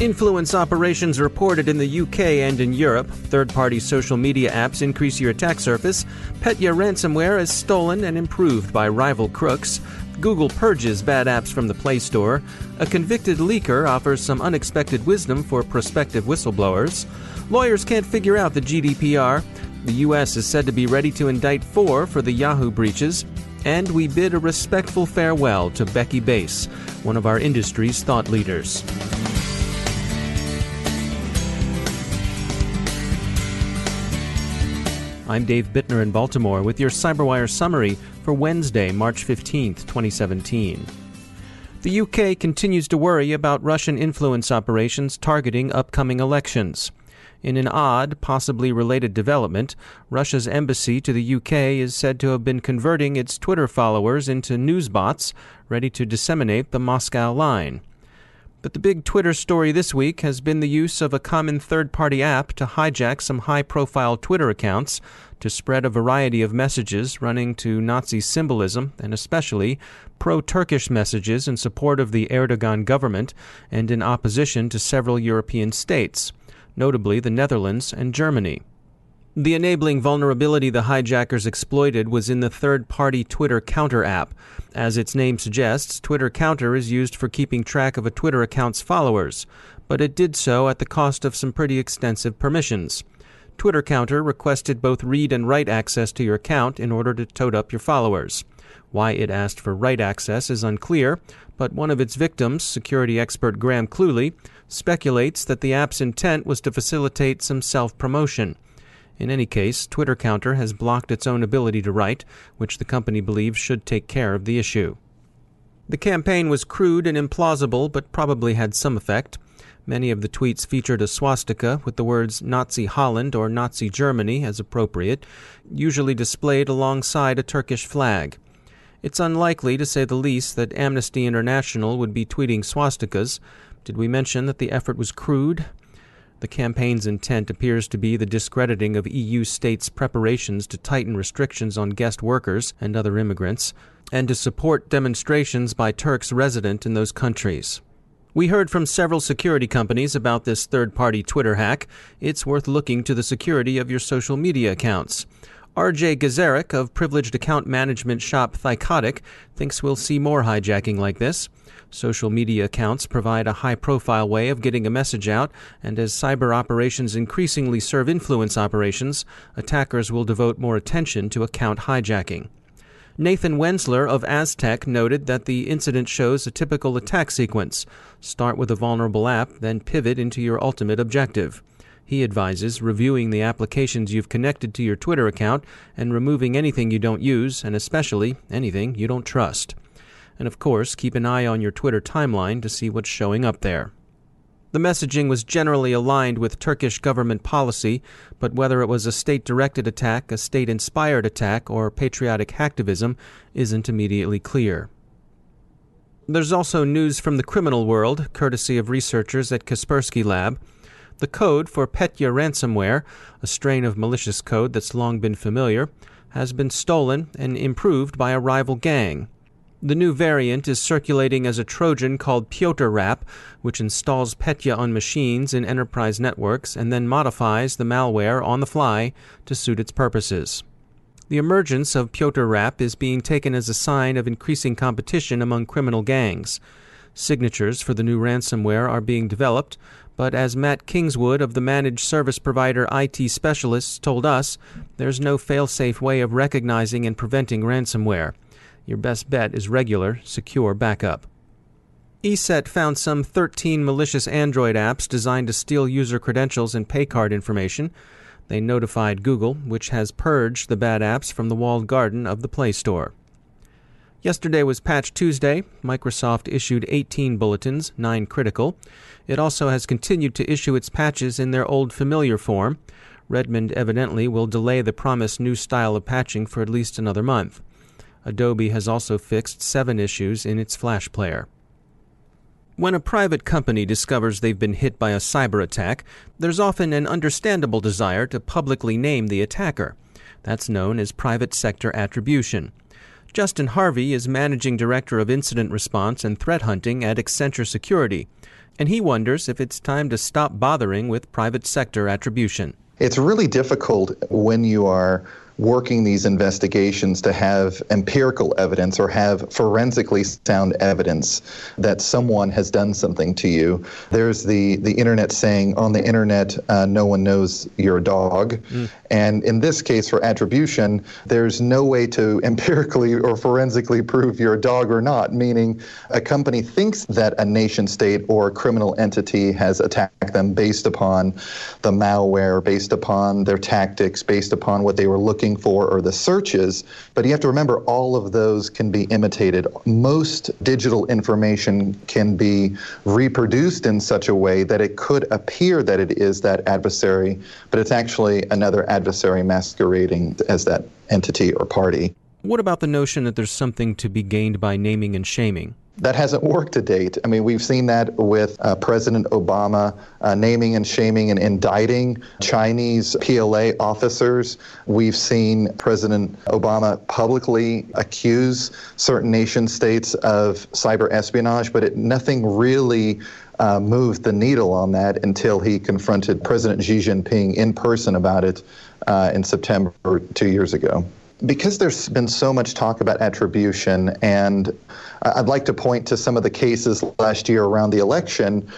Influence operations reported in the UK and in Europe. Third party social media apps increase your attack surface. Petya ransomware is stolen and improved by rival crooks. Google purges bad apps from the Play Store. A convicted leaker offers some unexpected wisdom for prospective whistleblowers. Lawyers can't figure out the GDPR. The U.S. is said to be ready to indict four for the Yahoo breaches. And we bid a respectful farewell to Becky Bace, one of our industry's thought leaders. I'm Dave Bittner in Baltimore with your CyberWire summary for Wednesday, March 15, 2017. The UK continues to worry about Russian influence operations targeting upcoming elections. In an odd, possibly related development, Russia's embassy to the UK is said to have been converting its Twitter followers into news bots ready to disseminate the Moscow line. But the big Twitter story this week has been the use of a common third party app to hijack some high profile Twitter accounts to spread a variety of messages running to Nazi symbolism and especially pro Turkish messages in support of the Erdogan government and in opposition to several European states, notably the Netherlands and Germany. The enabling vulnerability the hijackers exploited was in the third party Twitter Counter app. As its name suggests, Twitter Counter is used for keeping track of a Twitter account's followers, but it did so at the cost of some pretty extensive permissions. Twitter Counter requested both read and write access to your account in order to tote up your followers. Why it asked for write access is unclear, but one of its victims, security expert Graham Cluley, speculates that the app's intent was to facilitate some self promotion. In any case, Twitter Counter has blocked its own ability to write, which the company believes should take care of the issue. The campaign was crude and implausible, but probably had some effect. Many of the tweets featured a swastika with the words Nazi Holland or Nazi Germany as appropriate, usually displayed alongside a Turkish flag. It's unlikely, to say the least, that Amnesty International would be tweeting swastikas. Did we mention that the effort was crude? The campaign's intent appears to be the discrediting of EU states' preparations to tighten restrictions on guest workers and other immigrants, and to support demonstrations by Turks resident in those countries. We heard from several security companies about this third party Twitter hack. It's worth looking to the security of your social media accounts. RJ Gazarek of privileged account management shop Thycotic thinks we'll see more hijacking like this. Social media accounts provide a high profile way of getting a message out, and as cyber operations increasingly serve influence operations, attackers will devote more attention to account hijacking. Nathan Wenzler of AsTech noted that the incident shows a typical attack sequence. Start with a vulnerable app, then pivot into your ultimate objective. He advises reviewing the applications you've connected to your Twitter account and removing anything you don't use, and especially anything you don't trust. And of course, keep an eye on your Twitter timeline to see what's showing up there. The messaging was generally aligned with Turkish government policy, but whether it was a state directed attack, a state inspired attack, or patriotic hacktivism isn't immediately clear. There's also news from the criminal world, courtesy of researchers at Kaspersky Lab. The code for Petya ransomware, a strain of malicious code that's long been familiar, has been stolen and improved by a rival gang. The new variant is circulating as a Trojan called PetrWrap, which installs Petya on machines in enterprise networks and then modifies the malware on the fly to suit its purposes. The emergence of PetrWrap is being taken as a sign of increasing competition among criminal gangs. Signatures for the new ransomware are being developed, but as Matt Kingswood of the managed service provider IT Specialists told us, there's no fail-safe way of recognizing and preventing ransomware. Your best bet is regular, secure backup. ESET found some 13 malicious Android apps designed to steal user credentials and paycard information. They notified Google, which has purged the bad apps from the walled garden of the Play Store. Yesterday was Patch Tuesday. Microsoft issued 18 bulletins, 9 critical. It also has continued to issue its patches in their old familiar form. Redmond evidently will delay the promised new style of patching for at least another month. Adobe has also fixed seven issues in its Flash player. When a private company discovers they've been hit by a cyber attack, there's often an understandable desire to publicly name the attacker. That's known as private sector attribution. Justin Harvey is Managing Director of Incident Response and Threat Hunting at Accenture Security, and he wonders if it's time to stop bothering with private sector attribution. It's really difficult when you are working these investigations to have empirical evidence or have forensically sound evidence that someone has done something to you. There's the, the internet saying, on the internet, uh, no one knows you're a dog. Mm. And in this case, for attribution, there's no way to empirically or forensically prove you're a dog or not, meaning a company thinks that a nation state or a criminal entity has attacked them based upon the malware, based upon their tactics, based upon what they were looking looking for or the searches, but you have to remember all of those can be imitated. Most digital information can be reproduced in such a way that it could appear that it is that adversary, but it's actually another adversary masquerading as that entity or party. What about the notion that there's something to be gained by naming and shaming? That hasn't worked to date. I mean, we've seen that with uh, President Obama uh, naming and shaming and indicting Chinese PLA officers. We've seen President Obama publicly accuse certain nation states of cyber espionage, but it, nothing really uh, moved the needle on that until he confronted President Xi Jinping in person about it uh, in September two years ago because there's been so much talk about attribution, and I'd like to point to some of the cases last year around the election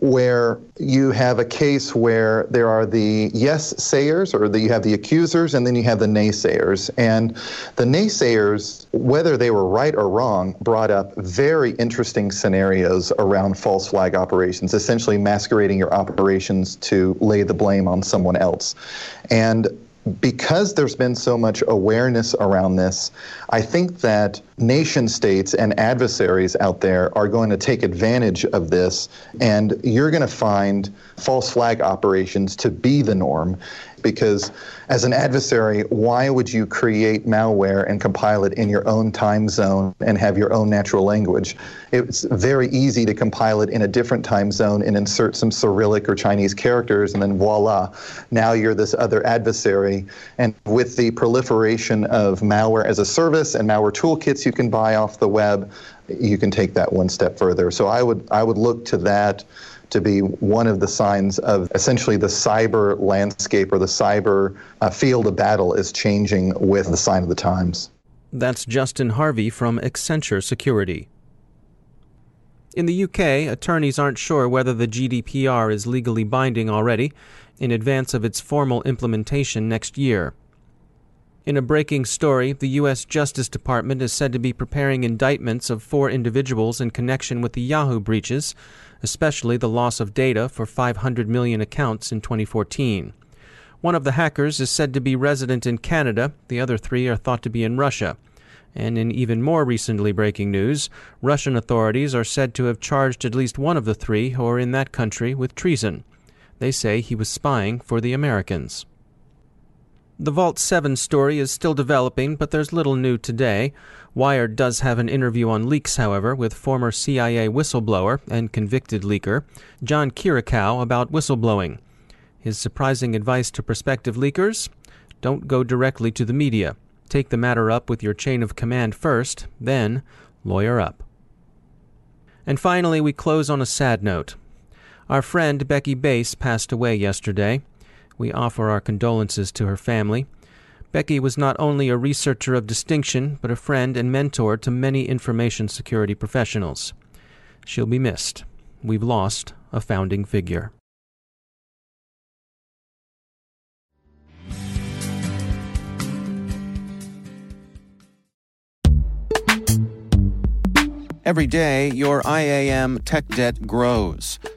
where you have a case where there are the yes sayers or you have the accusers and then you have the naysayers. And the naysayers whether they were right or wrong brought up very interesting scenarios around false flag operations essentially masquerading your operations to lay the blame on someone else. And because there's been so much awareness around this, I think that nation states and adversaries out there are going to take advantage of this, and you're going to find false flag operations to be the norm because as an adversary, why would you create malware and compile it in your own time zone and have your own natural language? It's very easy to compile it in a different time zone and insert some Cyrillic or Chinese characters, and then voila, now you're this other adversary. And with the proliferation of malware as a service and malware toolkits you can buy off the web, you can take that one step further. So I would I would look to that to be one of the signs of essentially the cyber landscape or the cyber uh, field of battle is changing with the sign of the times. That's Justin Harvey from Accenture Security. In the UK, attorneys aren't sure whether the GDPR is legally binding already in advance of its formal implementation next year. In a breaking story, the U.S. Justice Department is said to be preparing indictments of four individuals in connection with the Yahoo breaches, especially the loss of data for 500 million accounts in 2014. One of the hackers is said to be resident in Canada, the other three are thought to be in Russia. And in even more recently breaking news, Russian authorities are said to have charged at least one of the three who are in that country with treason. They say he was spying for the Americans. The Vault 7 story is still developing, but there's little new today. Wired does have an interview on leaks, however, with former CIA whistleblower and convicted leaker John Kiriakou about whistleblowing. His surprising advice to prospective leakers don't go directly to the media. Take the matter up with your chain of command first, then lawyer up. And finally, we close on a sad note. Our friend Becky Bace passed away yesterday. We offer our condolences to her family. Becky was not only a researcher of distinction, but a friend and mentor to many information security professionals. She'll be missed. We've lost a founding figure. Every day, your IAM tech debt grows.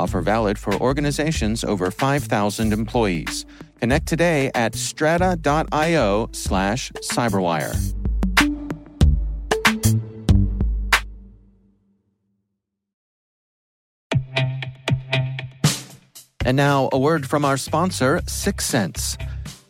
Offer valid for organizations over 5,000 employees. Connect today at strata.io slash cyberwire. And now, a word from our sponsor,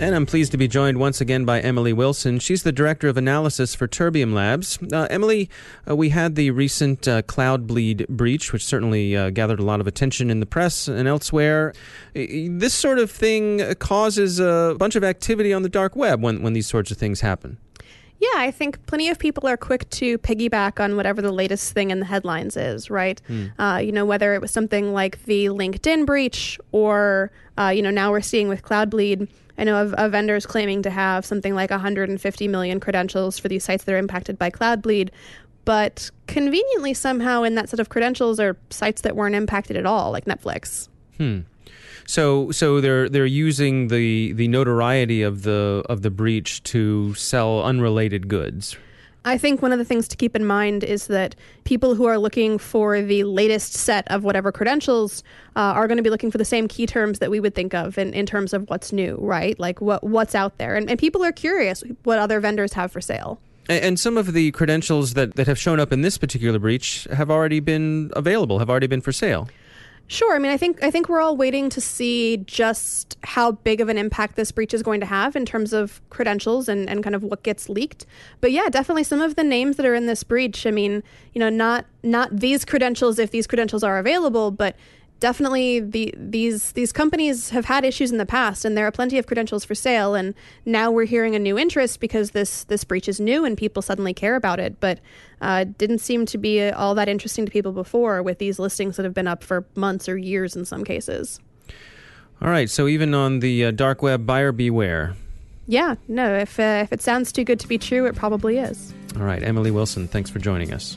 And I'm pleased to be joined once again by Emily Wilson. She's the Director of Analysis for Terbium Labs. Uh, Emily, uh, we had the recent uh, Cloudbleed breach, which certainly uh, gathered a lot of attention in the press and elsewhere. This sort of thing causes a bunch of activity on the dark web when, when these sorts of things happen. Yeah, I think plenty of people are quick to piggyback on whatever the latest thing in the headlines is, right? Mm. Uh, you know, whether it was something like the LinkedIn breach or, uh, you know, now we're seeing with Cloudbleed, I know of, of, vendors claiming to have something like 150 million credentials for these sites that are impacted by Cloudbleed. But conveniently, somehow, in that set of credentials are sites that weren't impacted at all, like Netflix. Hmm. So so they're they're using the the notoriety of the of the breach to sell unrelated goods. I think one of the things to keep in mind is that people who are looking for the latest set of whatever credentials uh, are going to be looking for the same key terms that we would think of in, in terms of what's new, right? Like what what's out there. And, and people are curious what other vendors have for sale. And, some of the credentials that, that have shown up in this particular breach have already been available, have already been for sale. Sure. I mean, I think I think we're all waiting to see just how big of an impact this breach is going to have in terms of credentials and, and kind of what gets leaked. But yeah, definitely some of the names that are in this breach. I mean, you know, not not these credentials if these credentials are available, but definitely the these these companies have had issues in the past and there are plenty of credentials for sale and now we're hearing a new interest because this this breach is new and people suddenly care about it. But uh, didn't seem to be all that interesting to people before with these listings that have been up for months or years in some cases. All right. So even on the uh, dark web buyer beware. Yeah no if uh, if it sounds too good to be true it probably is. All right. Emily wilson thanks for joining us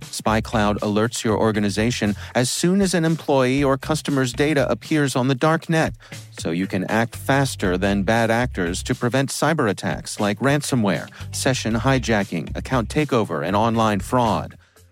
SpyCloud alerts your organization as soon as an employee or customer's data appears on the dark net, so you can act faster than bad actors to prevent cyber attacks like ransomware, session hijacking, account takeover, and online fraud.